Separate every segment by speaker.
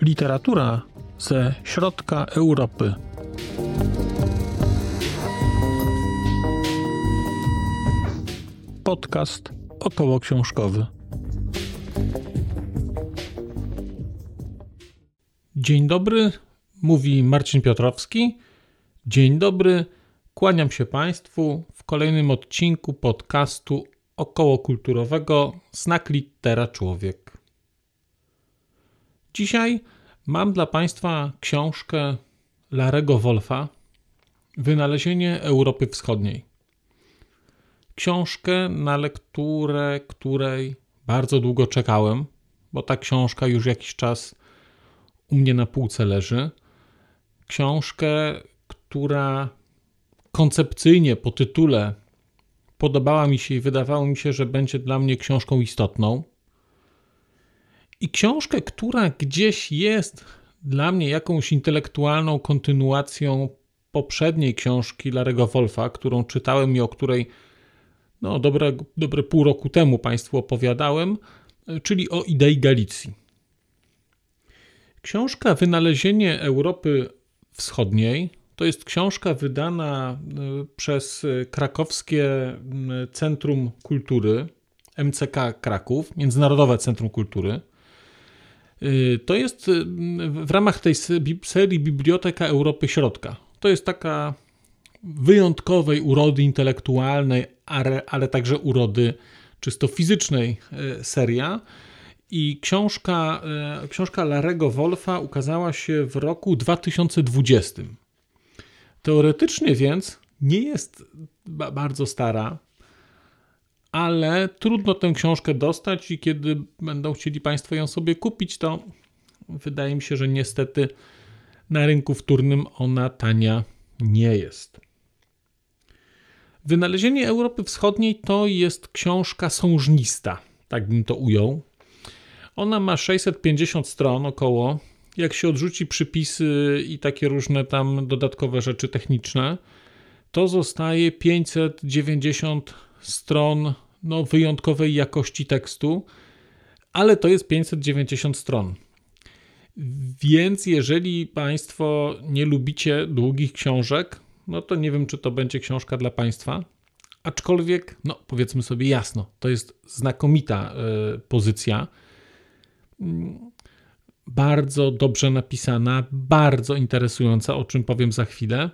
Speaker 1: Literatura ze środka Europy. Podcast około książkowy. Dzień dobry, mówi Marcin Piotrowski. Dzień dobry, kłaniam się Państwu w kolejnym odcinku podcastu okołokulturowego Znak Litera Człowiek. Dzisiaj mam dla Państwa książkę Larego Wolfa Wynalezienie Europy Wschodniej. Książkę, na lekturę której bardzo długo czekałem, bo ta książka już jakiś czas u mnie na półce leży. Książkę, która koncepcyjnie po tytule podobała mi się i wydawało mi się, że będzie dla mnie książką istotną. I książkę, która gdzieś jest dla mnie jakąś intelektualną kontynuacją poprzedniej książki Larego Wolfa, którą czytałem i o której no, dobre, dobre pół roku temu Państwu opowiadałem, czyli o idei Galicji. Książka Wynalezienie Europy Wschodniej to jest książka wydana e, przez krakowskie Centrum Kultury, MCK Kraków, Międzynarodowe Centrum Kultury. To jest w ramach tej serii Biblioteka Europy Środka. To jest taka wyjątkowej urody intelektualnej, ale, ale także urody czysto fizycznej seria. I książka, książka Larego Wolfa ukazała się w roku 2020. Teoretycznie więc nie jest bardzo stara, ale trudno tę książkę dostać i kiedy będą chcieli Państwo ją sobie kupić, to wydaje mi się, że niestety na rynku wtórnym ona tania nie jest. Wynalezienie Europy Wschodniej to jest książka sążnista, tak bym to ujął. Ona ma 650 stron około. Jak się odrzuci przypisy i takie różne tam dodatkowe rzeczy techniczne, to zostaje 590 stron no, wyjątkowej jakości tekstu, ale to jest 590 stron. Więc jeżeli Państwo nie lubicie długich książek, no to nie wiem, czy to będzie książka dla Państwa. Aczkolwiek, no powiedzmy sobie jasno, to jest znakomita y, pozycja. Bardzo dobrze napisana, bardzo interesująca, o czym powiem za chwilę.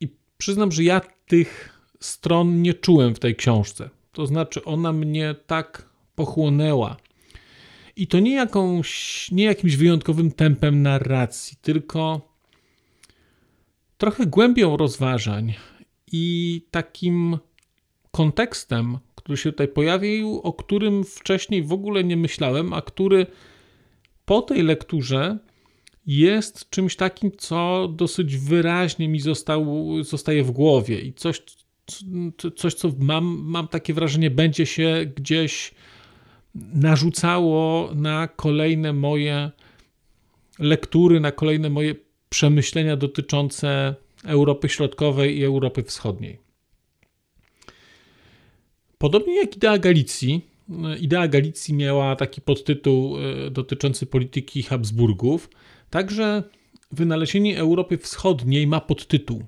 Speaker 1: I przyznam, że ja tych stron nie czułem w tej książce. To znaczy, ona mnie tak pochłonęła. I to nie, jakąś, nie jakimś wyjątkowym tempem narracji, tylko trochę głębią rozważań i takim kontekstem, który się tutaj pojawił, o którym wcześniej w ogóle nie myślałem, a który po tej lekturze jest czymś takim, co dosyć wyraźnie mi zostało, zostaje w głowie i coś, coś co mam, mam takie wrażenie, będzie się gdzieś narzucało na kolejne moje lektury, na kolejne moje przemyślenia dotyczące Europy Środkowej i Europy Wschodniej. Podobnie jak idea Galicji, idea Galicji miała taki podtytuł e, dotyczący polityki Habsburgów, także wynalezienie Europy Wschodniej ma podtytuł.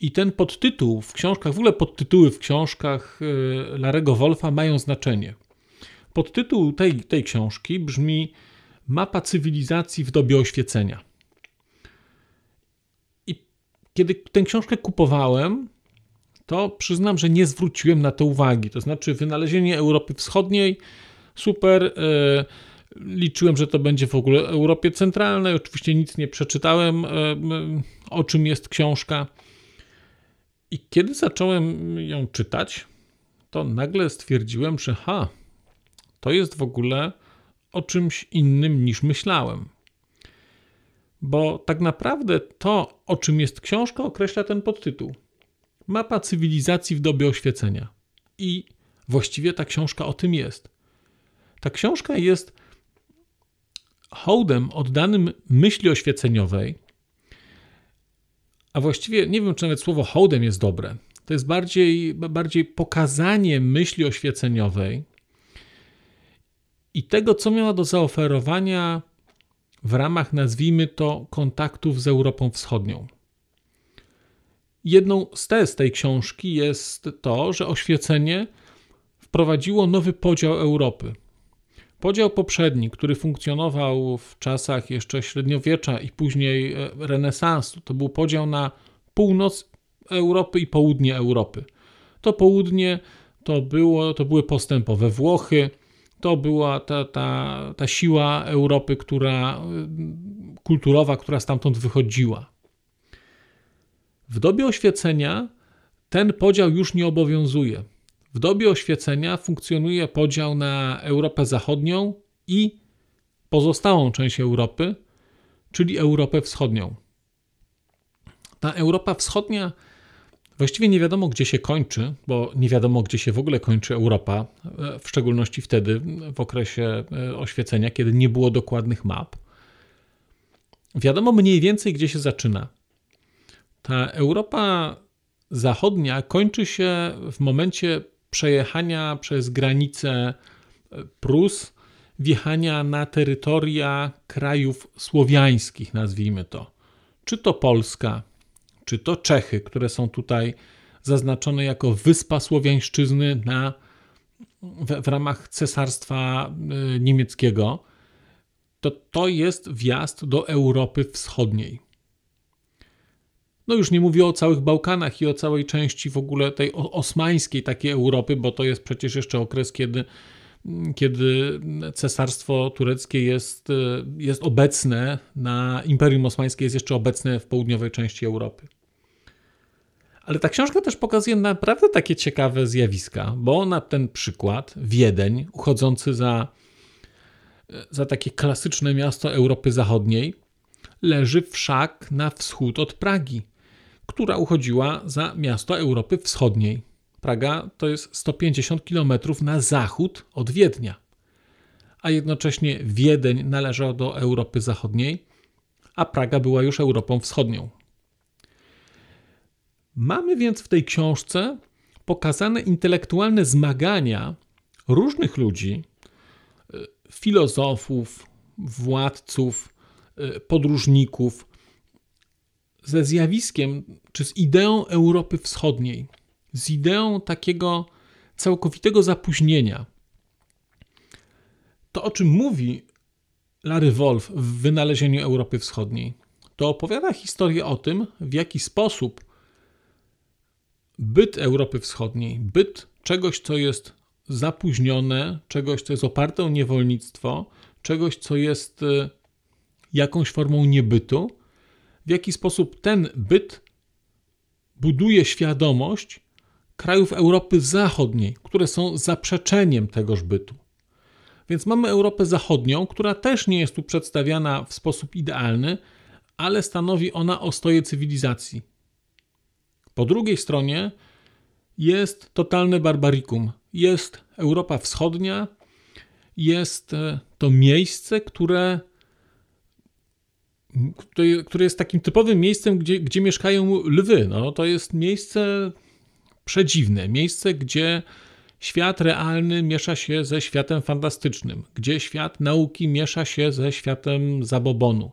Speaker 1: I ten podtytuł w książkach, w ogóle podtytuły w książkach e, Larego Wolfa mają znaczenie. Podtytuł tej, tej książki brzmi Mapa cywilizacji w dobie oświecenia. Kiedy tę książkę kupowałem, to przyznam, że nie zwróciłem na to uwagi. To znaczy, wynalezienie Europy Wschodniej, super. E, liczyłem, że to będzie w ogóle Europie Centralnej. Oczywiście nic nie przeczytałem, e, o czym jest książka. I kiedy zacząłem ją czytać, to nagle stwierdziłem, że ha, to jest w ogóle o czymś innym niż myślałem. Bo tak naprawdę to, o czym jest książka, określa ten podtytuł. Mapa cywilizacji w dobie oświecenia. I właściwie ta książka o tym jest. Ta książka jest hołdem oddanym myśli oświeceniowej, a właściwie nie wiem, czy nawet słowo hołdem jest dobre. To jest bardziej, bardziej pokazanie myśli oświeceniowej i tego, co miała do zaoferowania w ramach, nazwijmy to, kontaktów z Europą Wschodnią. Jedną z tez tej książki jest to, że oświecenie wprowadziło nowy podział Europy. Podział poprzedni, który funkcjonował w czasach jeszcze średniowiecza i później e, renesansu, to był podział na północ Europy i południe Europy. To południe to, było, to były postępowe Włochy, to była ta, ta, ta siła Europy, która e, kulturowa, która stamtąd wychodziła. W dobie oświecenia ten podział już nie obowiązuje. W dobie oświecenia funkcjonuje podział na Europę Zachodnią i pozostałą część Europy, czyli Europę Wschodnią. Ta Europa Wschodnia właściwie nie wiadomo, gdzie się kończy, bo nie wiadomo, gdzie się w ogóle kończy Europa, w szczególności wtedy, w okresie e, oświecenia, kiedy nie było dokładnych map. Wiadomo mniej więcej, gdzie się zaczyna. Ta Europa Zachodnia kończy się w momencie przejechania przez granicę e, Prus, wjechania na terytoria krajów słowiańskich, nazwijmy to. Czy to Polska, czy to Czechy, które są tutaj zaznaczone jako wyspa słowiańszczyzny na, w, w ramach Cesarstwa e, Niemieckiego, to to jest wjazd do Europy Wschodniej. No już nie mówię o całych Bałkanach i o całej części w ogóle tej osmańskiej takiej Europy, bo to jest przecież jeszcze okres, kiedy, kiedy cesarstwo tureckie jest, jest obecne na Imperium Osmańskie jest jeszcze obecne w południowej części Europy. Ale ta książka też pokazuje naprawdę takie ciekawe zjawiska, bo na ten przykład Wiedeń, uchodzący za, za takie klasyczne miasto Europy Zachodniej, leży wszak na wschód od Pragi która uchodziła za miasto Europy Wschodniej. Praga to jest 150 km na zachód od Wiednia, a jednocześnie Wiedeń należał do Europy Zachodniej, a Praga była już Europą Wschodnią. Mamy więc w tej książce pokazane intelektualne zmagania różnych ludzi, filozofów, władców, podróżników ze zjawiskiem, czy z ideą Europy Wschodniej, z ideą takiego całkowitego zapóźnienia. To, o czym mówi Larry Wolf w wynalezieniu Europy Wschodniej, to opowiada historię o tym, w jaki sposób byt Europy Wschodniej, byt czegoś, co jest zapóźnione, czegoś, co jest oparte o niewolnictwo, czegoś, co jest e, jakąś formą niebytu, w jaki sposób ten byt buduje świadomość krajów Europy Zachodniej, które są zaprzeczeniem tegoż bytu. Więc mamy Europę Zachodnią, która też nie jest tu przedstawiana w sposób idealny, ale stanowi ona ostoję cywilizacji. Po drugiej stronie jest totalne barbarikum. Jest Europa Wschodnia, jest e, to miejsce, które które jest takim typowym miejscem, gdzie, gdzie mieszkają lwy. No, to jest miejsce przedziwne, miejsce, gdzie świat realny miesza się ze światem fantastycznym, gdzie świat nauki miesza się ze światem zabobonu.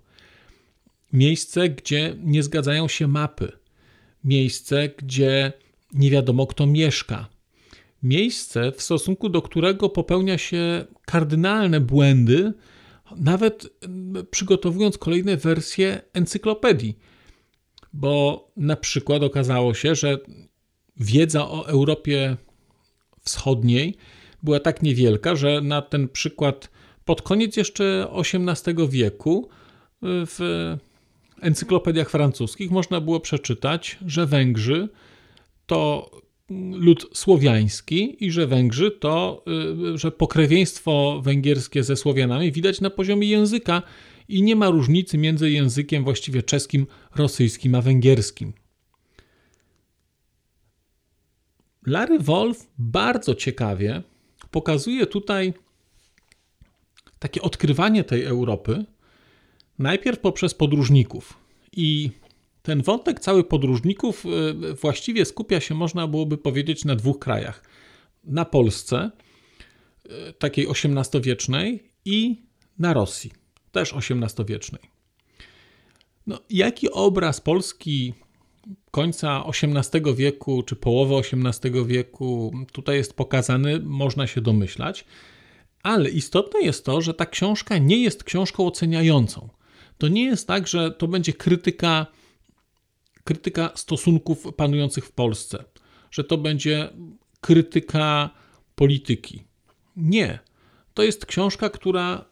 Speaker 1: Miejsce, gdzie nie zgadzają się mapy. Miejsce, gdzie nie wiadomo kto mieszka. Miejsce, w stosunku do którego popełnia się kardynalne błędy, nawet przygotowując kolejne wersje encyklopedii. Bo na przykład okazało się, że wiedza o Europie Wschodniej była tak niewielka, że na ten przykład pod koniec jeszcze XVIII wieku w encyklopediach francuskich można było przeczytać, że Węgrzy to lud słowiański i że Węgrzy to, y, że pokrewieństwo węgierskie ze Słowianami widać na poziomie języka i nie ma różnicy między językiem właściwie czeskim, rosyjskim a węgierskim. Larry Wolf bardzo ciekawie pokazuje tutaj takie odkrywanie tej Europy najpierw poprzez podróżników. I ten wątek cały podróżników y, właściwie skupia się, można byłoby powiedzieć, na dwóch krajach. Na Polsce, y, takiej XVIII-wiecznej i na Rosji, też XVIII-wiecznej. No, jaki obraz Polski końca XVIII wieku czy połowy XVIII wieku tutaj jest pokazany, można się domyślać, ale istotne jest to, że ta książka nie jest książką oceniającą. To nie jest tak, że to będzie krytyka, krytyka stosunków panujących w Polsce, że to będzie krytyka polityki. Nie. To jest książka, która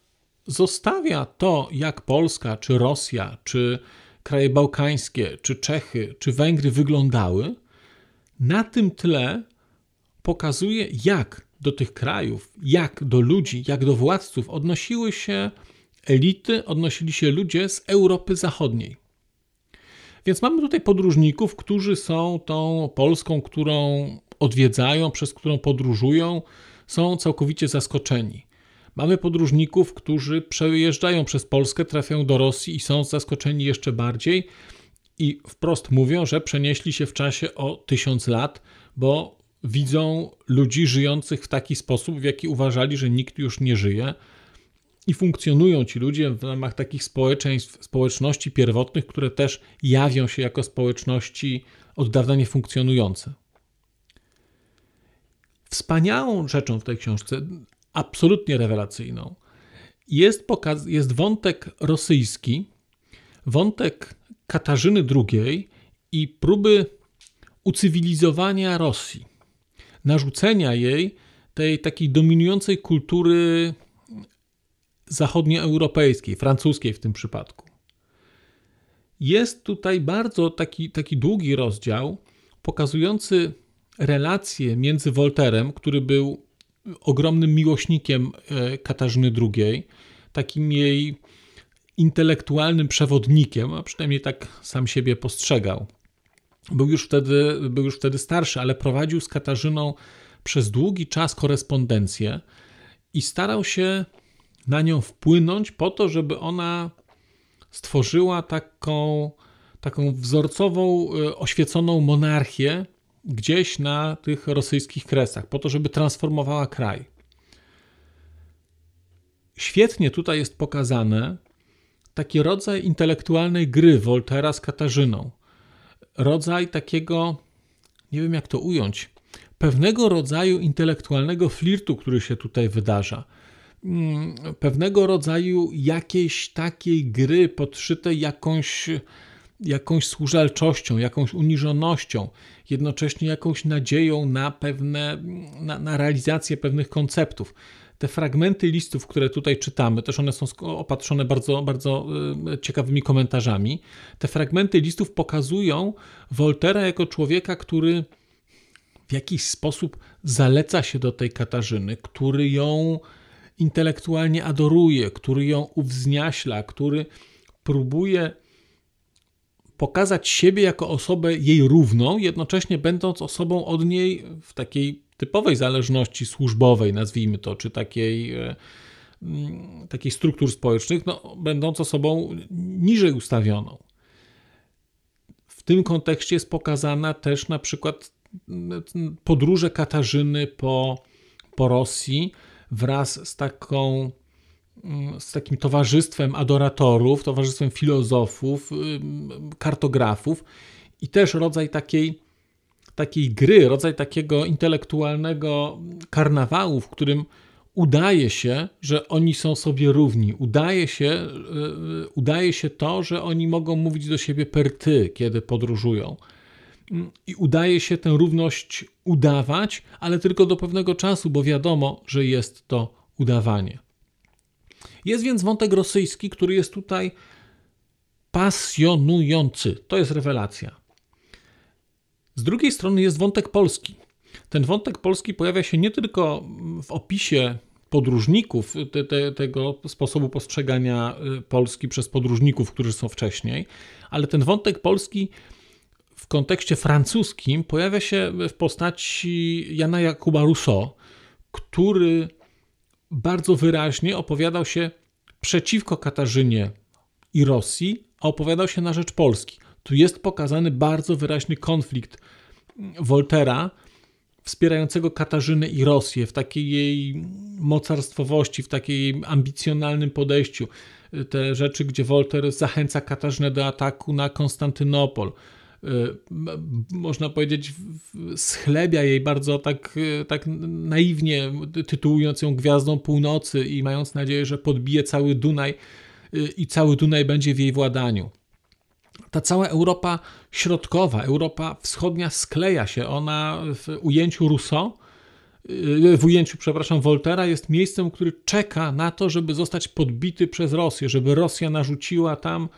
Speaker 1: zostawia to, jak Polska, czy Rosja, czy kraje bałkańskie, czy Czechy, czy Węgry wyglądały, na tym tle pokazuje, jak do tych krajów, jak do ludzi, jak do władców odnosiły się elity, odnosili się ludzie z Europy Zachodniej. Więc mamy tutaj podróżników, którzy są tą Polską, którą odwiedzają, przez którą podróżują, są całkowicie zaskoczeni. Mamy podróżników, którzy przejeżdżają przez Polskę, trafiają do Rosji i są zaskoczeni jeszcze bardziej i wprost mówią, że przenieśli się w czasie o tysiąc lat, bo widzą ludzi żyjących w taki sposób, w jaki uważali, że nikt już nie żyje. I funkcjonują ci ludzie w ramach takich społeczeństw, społeczności pierwotnych, które też jawią się jako społeczności od dawna niefunkcjonujące. Wspaniałą rzeczą w tej książce, absolutnie rewelacyjną, jest, pokaz, jest wątek rosyjski, wątek Katarzyny II i próby ucywilizowania Rosji, narzucenia jej tej takiej dominującej kultury zachodnioeuropejskiej, francuskiej w tym przypadku. Jest tutaj bardzo taki, taki długi rozdział pokazujący relacje między Wolterem, który był ogromnym miłośnikiem e, Katarzyny II, takim jej intelektualnym przewodnikiem, a przynajmniej tak sam siebie postrzegał. Był już wtedy, był już wtedy starszy, ale prowadził z Katarzyną przez długi czas korespondencję i starał się na nią wpłynąć po to, żeby ona stworzyła taką, taką wzorcową, e, oświeconą monarchię, gdzieś na tych rosyjskich kresach, po to, żeby transformowała kraj. Świetnie tutaj jest pokazane taki rodzaj intelektualnej gry Woltera z Katarzyną. Rodzaj takiego, nie wiem jak to ująć, pewnego rodzaju intelektualnego flirtu, który się tutaj wydarza. Mm, pewnego rodzaju jakiejś takiej gry podszytej jakąś jakąś służalczością, jakąś uniżonością, jednocześnie jakąś nadzieją na pewne, na, na realizację pewnych konceptów. Te fragmenty listów, które tutaj czytamy, też one są opatrzone bardzo, bardzo e, ciekawymi komentarzami. Te fragmenty listów pokazują Woltera jako człowieka, który w jakiś sposób zaleca się do tej Katarzyny, który ją intelektualnie adoruje, który ją uwzniaśla, który próbuje pokazać siebie jako osobę jej równą, jednocześnie będąc osobą od niej w takiej typowej zależności służbowej, nazwijmy to, czy takiej, e, mm, takiej struktur społecznych, no, będąc osobą niżej ustawioną. W tym kontekście jest pokazana też na przykład mm, podróże Katarzyny po, po Rosji wraz z taką Mm, z takim towarzystwem adoratorów, towarzystwem filozofów, kartografów i też rodzaj takiej, takiej gry, rodzaj takiego intelektualnego karnawału, w którym udaje się, że oni są sobie równi. Udaje się, y, udaje się to, że oni mogą mówić do siebie per ty, kiedy podróżują. I udaje się tę równość udawać, ale tylko do pewnego czasu, bo wiadomo, że jest to udawanie. Jest więc wątek rosyjski, który jest tutaj pasjonujący. To jest rewelacja. Z drugiej strony jest wątek polski. Ten wątek polski pojawia się nie tylko w opisie podróżników, te, te, tego sposobu postrzegania y, Polski przez podróżników, którzy są wcześniej, ale ten wątek polski w kontekście francuskim pojawia się w postaci Jana Jakuba Rousseau, który bardzo wyraźnie opowiadał się przeciwko Katarzynie i Rosji, a opowiadał się na rzecz Polski. Tu jest pokazany bardzo wyraźny konflikt Woltera wspierającego Katarzynę i Rosję w takiej jej mocarstwowości, w takiej ambicjonalnym podejściu. Te rzeczy, gdzie Wolter zachęca Katarzynę do ataku na Konstantynopol. Y, można powiedzieć, schlebia jej bardzo tak, tak naiwnie, tytułując ją Gwiazdą Północy i mając nadzieję, że podbije cały Dunaj y, i cały Dunaj będzie w jej władaniu ta cała Europa środkowa, Europa wschodnia skleja się. Ona w ujęciu Rousseau, w ujęciu, przepraszam, Voltera jest miejscem, który czeka na to, żeby zostać podbity przez Rosję, żeby Rosja narzuciła tam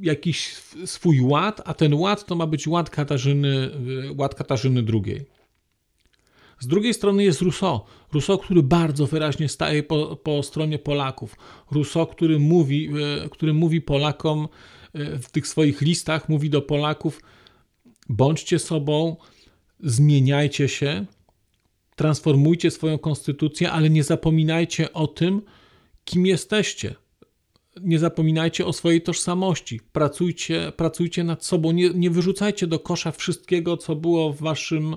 Speaker 1: jakiś swój ład, a ten ład to ma być ład Katarzyny, ład Katarzyny II. Z drugiej strony jest Rousseau. Rousseau, który bardzo wyraźnie staje po, po stronie Polaków. Rousseau, który mówi, e, który mówi Polakom, w tych swoich listach mówi do Polaków: bądźcie sobą, zmieniajcie się, transformujcie swoją konstytucję, ale nie zapominajcie o tym, kim jesteście. Nie zapominajcie o swojej tożsamości. Pracujcie, pracujcie nad sobą. Nie, nie wyrzucajcie do kosza wszystkiego, co było w, waszym,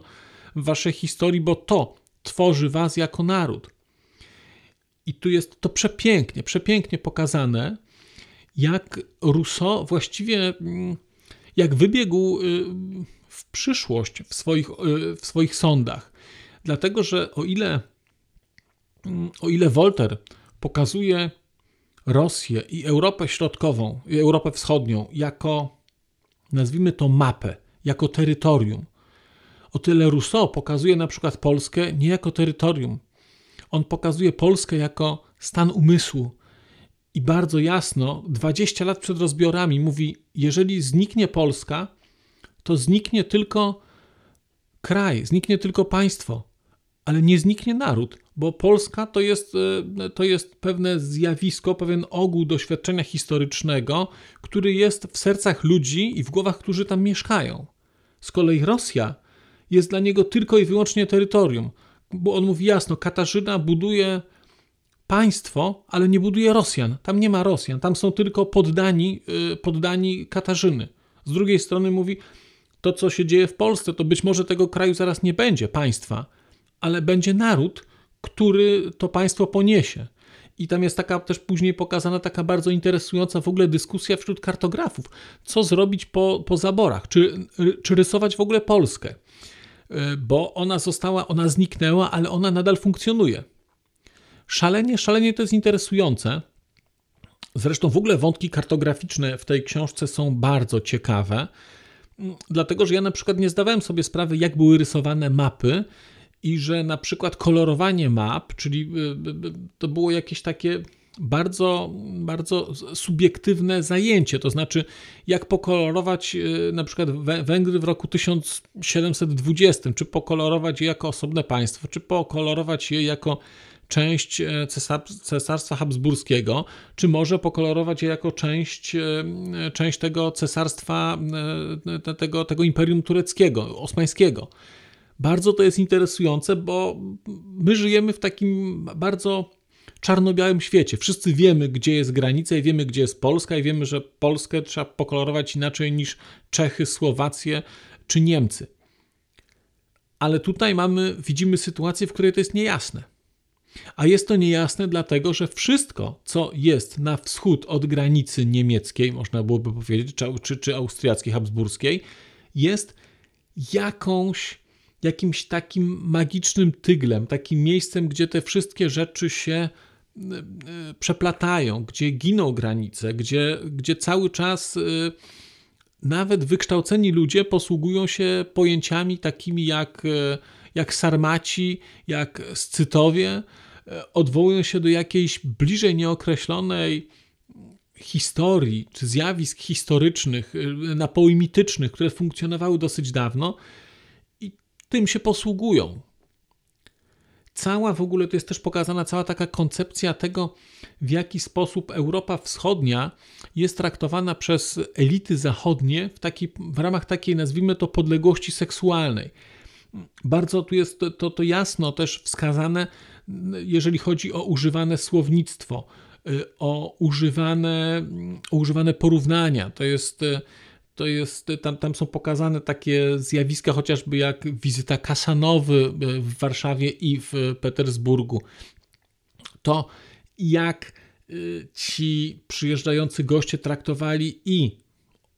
Speaker 1: w waszej historii, bo to tworzy was jako naród. I tu jest to przepięknie, przepięknie pokazane, jak Rousseau właściwie mm, jak wybiegł y, w przyszłość w swoich, y, w swoich sądach. Dlatego, że o ile, mm, o ile Voltaire pokazuje Rosję i Europę Środkową, i Europę Wschodnią jako, nazwijmy to mapę, jako terytorium, o tyle Rousseau pokazuje na przykład Polskę nie jako terytorium. On pokazuje Polskę jako stan umysłu, i bardzo jasno, 20 lat przed rozbiorami, mówi: Jeżeli zniknie Polska, to zniknie tylko kraj, zniknie tylko państwo, ale nie zniknie naród, bo Polska to jest, e, to jest pewne zjawisko, pewien ogół doświadczenia historycznego, który jest w sercach ludzi i w głowach, którzy tam mieszkają. Z kolei Rosja jest dla niego tylko i wyłącznie terytorium, bo on mówi jasno: Katarzyna buduje państwo, ale nie buduje Rosjan. Tam nie ma Rosjan, tam są tylko poddani, y, poddani Katarzyny. Z drugiej strony mówi, to co się dzieje w Polsce, to być może tego kraju zaraz nie będzie państwa, ale będzie naród, który to państwo poniesie. I tam jest taka też później pokazana taka bardzo interesująca w ogóle dyskusja wśród kartografów. Co zrobić po, po zaborach? Czy, czy rysować w ogóle Polskę? Y, bo ona została, ona zniknęła, ale ona nadal funkcjonuje. Szalenie, szalenie to jest interesujące. Zresztą w ogóle wątki kartograficzne w tej książce są bardzo ciekawe, dlatego że ja na przykład nie zdawałem sobie sprawy, jak były rysowane mapy i że na przykład kolorowanie map, czyli y, y, y, to było jakieś takie bardzo, bardzo subiektywne zajęcie. To znaczy, jak pokolorować na przykład Węgry w roku 1720, czy pokolorować je jako osobne państwo, czy pokolorować je jako część e, cesarstwa habsburskiego, czy może pokolorować je jako część, e, część tego cesarstwa, e, tego, tego imperium tureckiego, osmańskiego. Bardzo to jest interesujące, bo my żyjemy w takim bardzo czarno-białym świecie. Wszyscy wiemy, gdzie jest granica i wiemy, gdzie jest Polska i wiemy, że Polskę trzeba pokolorować inaczej niż Czechy, Słowację czy Niemcy. Ale tutaj mamy, widzimy sytuację, w której to jest niejasne. A jest to niejasne dlatego, że wszystko, co jest na wschód od granicy niemieckiej, można byłoby powiedzieć, czy, czy, austriackiej, habsburskiej, jest jakąś, jakimś takim magicznym tyglem, takim miejscem, gdzie te wszystkie rzeczy się e, e, przeplatają, gdzie giną granice, gdzie, gdzie cały czas e, nawet wykształceni ludzie posługują się pojęciami takimi jak, jak sarmaci, jak scytowie, odwołują się do jakiejś bliżej nieokreślonej historii czy zjawisk historycznych, napoimitycznych, które funkcjonowały dosyć dawno tym się posługują. Cała w ogóle to jest też pokazana cała taka koncepcja tego, w jaki sposób Europa Wschodnia jest traktowana przez elity zachodnie w, taki, w ramach takiej, nazwijmy to, podległości seksualnej. Bardzo tu jest to, to, to jasno też wskazane, jeżeli chodzi o używane słownictwo, y, o używane, o używane porównania. To jest y, to jest, tam, tam są pokazane takie zjawiska, chociażby jak wizyta Kasanowy w Warszawie i w Petersburgu. To jak y, ci przyjeżdżający goście traktowali i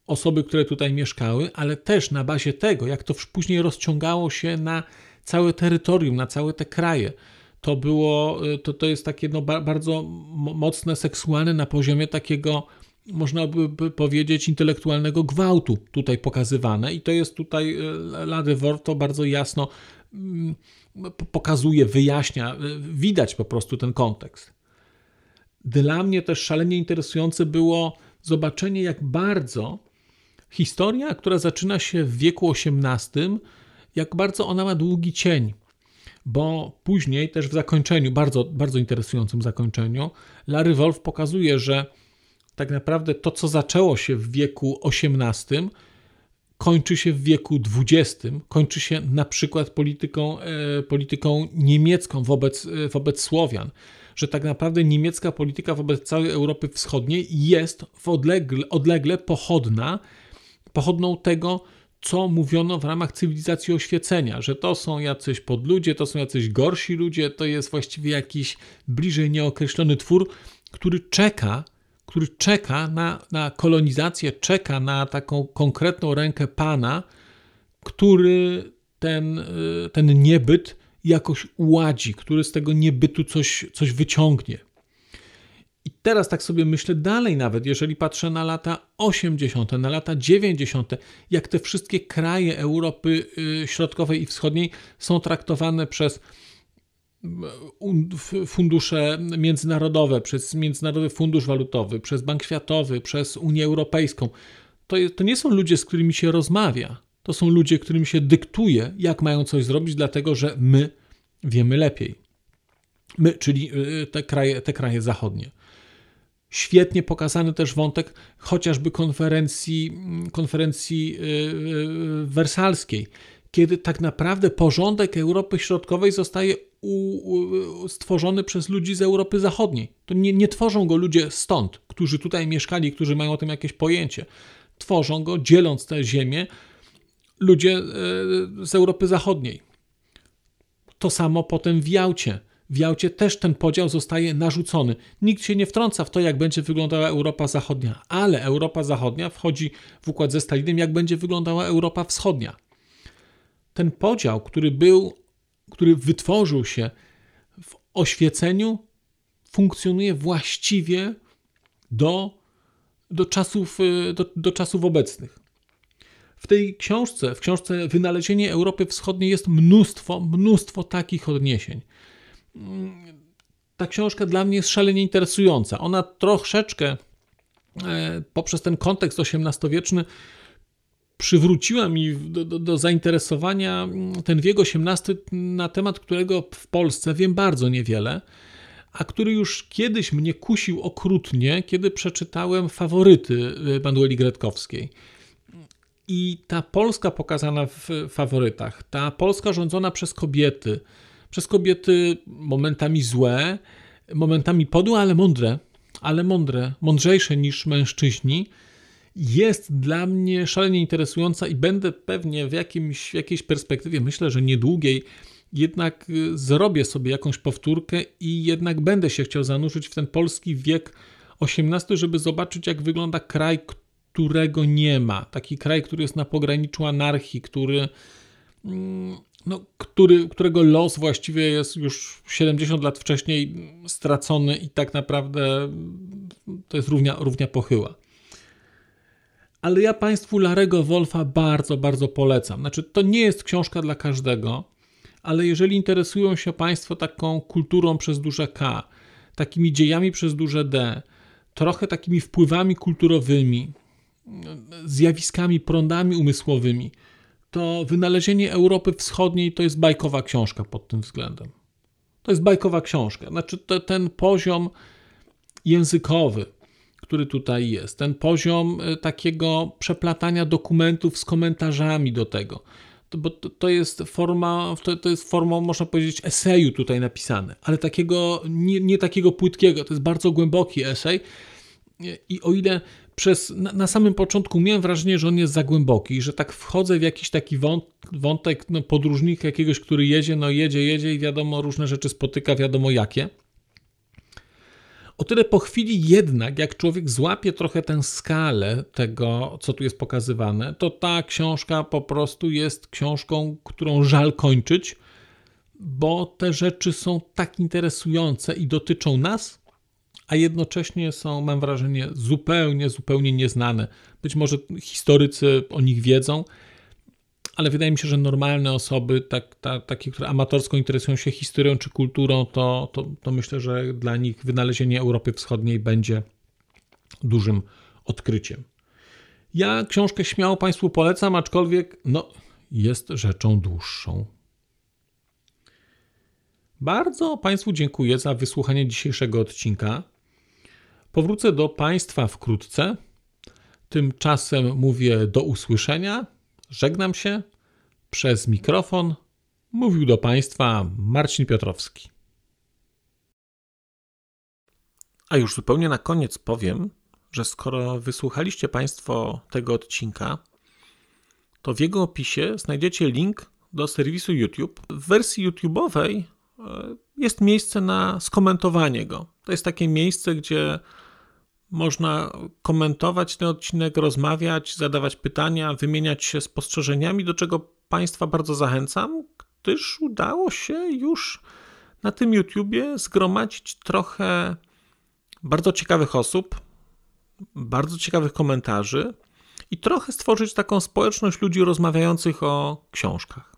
Speaker 1: osoby, które tutaj mieszkały, ale też na bazie tego, jak to później rozciągało się na całe terytorium, na całe te kraje. To było, y, to, to jest takie no, bardzo mocne, seksualne na poziomie takiego można by powiedzieć, intelektualnego gwałtu tutaj pokazywane i to jest tutaj e, Ladewor to bardzo jasno mm, pokazuje, wyjaśnia, e, widać po prostu ten kontekst. Dla mnie też szalenie interesujące było zobaczenie, jak bardzo historia, która zaczyna się w wieku XVIII, jak bardzo ona ma długi cień. Bo później, też w zakończeniu, bardzo, bardzo interesującym zakończeniu, Larry Wolf pokazuje, że tak naprawdę to, co zaczęło się w wieku XVIII, kończy się w wieku XX, kończy się na przykład polityką, e, polityką niemiecką wobec, e, wobec Słowian. Że tak naprawdę niemiecka polityka wobec całej Europy Wschodniej jest w odlegle, odlegle pochodna, pochodną tego, co mówiono w ramach cywilizacji oświecenia, że to są jacyś podludzie, to są jacyś gorsi ludzie, to jest właściwie jakiś bliżej nieokreślony twór, który czeka który czeka na, na kolonizację, czeka na taką konkretną rękę Pana, który ten, y, ten niebyt jakoś uładzi, który z tego niebytu coś, coś wyciągnie. I teraz tak sobie myślę dalej, nawet jeżeli patrzę na lata 80., na lata 90., jak te wszystkie kraje Europy y, Środkowej i Wschodniej są traktowane przez fundusze międzynarodowe, przez Międzynarodowy Fundusz Walutowy, przez Bank Światowy, przez Unię Europejską. To, to nie są ludzie, z którymi się rozmawia. To są ludzie, którym się dyktuje, jak mają coś zrobić, dlatego że my wiemy lepiej. My, czyli y, te kraje, te kraje zachodnie. Świetnie pokazany też wątek chociażby konferencji, konferencji y, y, wersalskiej, kiedy tak naprawdę porządek Europy Środkowej zostaje stworzony przez ludzi z Europy Zachodniej. To nie, nie tworzą go ludzie stąd, którzy tutaj mieszkali, którzy mają o tym jakieś pojęcie. Tworzą go, dzieląc tę ziemię, ludzie e, z Europy Zachodniej. To samo potem w Jałcie. W Jałcie też ten podział zostaje narzucony. Nikt się nie wtrąca w to, jak będzie wyglądała Europa Zachodnia, ale Europa Zachodnia wchodzi w układ ze Stalinem, jak będzie wyglądała Europa Wschodnia. Ten podział, który był który wytworzył się w oświeceniu, funkcjonuje właściwie do, do, czasów, y, do, do czasów obecnych. W tej książce, w książce Wynalezienie Europy Wschodniej jest mnóstwo, mnóstwo takich odniesień. Ta książka dla mnie jest szalenie interesująca. Ona troszeczkę e, poprzez ten kontekst XVIII-wieczny przywróciła mi do, do, do, zainteresowania ten wiek XVIII, na temat którego w Polsce wiem bardzo niewiele, a który już kiedyś mnie kusił okrutnie, kiedy przeczytałem faworyty Manueli Gretkowskiej. I ta Polska pokazana w faworytach, ta Polska rządzona przez kobiety, przez kobiety momentami złe, momentami podłe, ale mądre, ale mądre, mądrzejsze niż mężczyźni, jest dla mnie szalenie interesująca i będę pewnie w, jakimś, jakiejś perspektywie, myślę, że niedługiej, jednak y, zrobię sobie jakąś powtórkę i jednak będę się chciał zanurzyć w ten polski wiek XVIII, żeby zobaczyć, jak wygląda kraj, którego nie ma. Taki kraj, który jest na pograniczu anarchii, który, mm, no, który, którego los właściwie jest już 70 lat wcześniej stracony i tak naprawdę to jest równia, równia pochyła ale ja Państwu Larego Wolfa bardzo, bardzo polecam. Znaczy, to nie jest książka dla każdego, ale jeżeli interesują się Państwo taką kulturą przez duże K, takimi dziejami przez duże D, trochę takimi wpływami kulturowymi, zjawiskami, prądami umysłowymi, to Wynalezienie Europy Wschodniej to jest bajkowa książka pod tym względem. To jest bajkowa książka. Znaczy, to, ten poziom językowy, który tutaj jest, ten poziom e, takiego przeplatania dokumentów z komentarzami do tego. To, bo to, to jest forma, to, to jest formą, można powiedzieć, eseju tutaj napisane, ale takiego, nie, nie takiego płytkiego, to jest bardzo głęboki esej. I o ile przez, na, na, samym początku miałem wrażenie, że on jest za głęboki, że tak wchodzę w jakiś taki wątek no, podróżnika jakiegoś, który jedzie, no jedzie, jedzie i wiadomo, różne rzeczy spotyka, wiadomo jakie. O tyle po chwili jednak, jak człowiek złapie trochę tę skalę tego, co tu jest pokazywane, to ta książka po prostu jest książką, którą żal kończyć, bo te rzeczy są tak interesujące i dotyczą nas, a jednocześnie są, mam wrażenie, zupełnie, zupełnie nieznane. Być może historycy o nich wiedzą, ale wydaje mi się, że normalne osoby, tak, ta, takie, które amatorsko interesują się historią czy kulturą, to, to, to myślę, że dla nich wynalezienie Europy Wschodniej będzie dużym odkryciem. Ja książkę śmiało Państwu polecam, aczkolwiek no, jest rzeczą dłuższą. Bardzo Państwu dziękuję za wysłuchanie dzisiejszego odcinka. Powrócę do Państwa wkrótce. Tymczasem mówię do usłyszenia. Żegnam się. Przez mikrofon mówił do Państwa Marcin Piotrowski. A już zupełnie na koniec powiem, że skoro wysłuchaliście Państwo tego odcinka, to w jego opisie znajdziecie link do serwisu YouTube. W wersji YouTube'owej e, jest miejsce na skomentowanie go. To jest takie miejsce, gdzie można komentować ten odcinek, rozmawiać, zadawać pytania, wymieniać się spostrzeżeniami, do czego Państwa bardzo zachęcam, gdyż udało się już na tym YouTubie zgromadzić trochę bardzo ciekawych osób, bardzo ciekawych komentarzy i trochę stworzyć taką społeczność ludzi rozmawiających o książkach.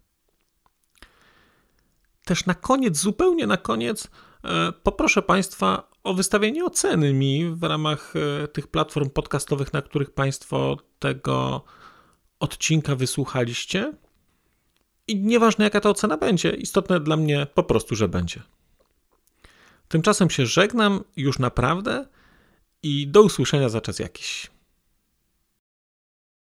Speaker 1: Też na koniec, zupełnie na koniec, poproszę Państwa o wystawienie oceny mi w ramach e, tych platform podcastowych, na których Państwo tego odcinka wysłuchaliście. I nieważne jaka ta ocena będzie, istotne dla mnie po prostu, że będzie. Tymczasem się żegnam już naprawdę i do usłyszenia za czas jakiś.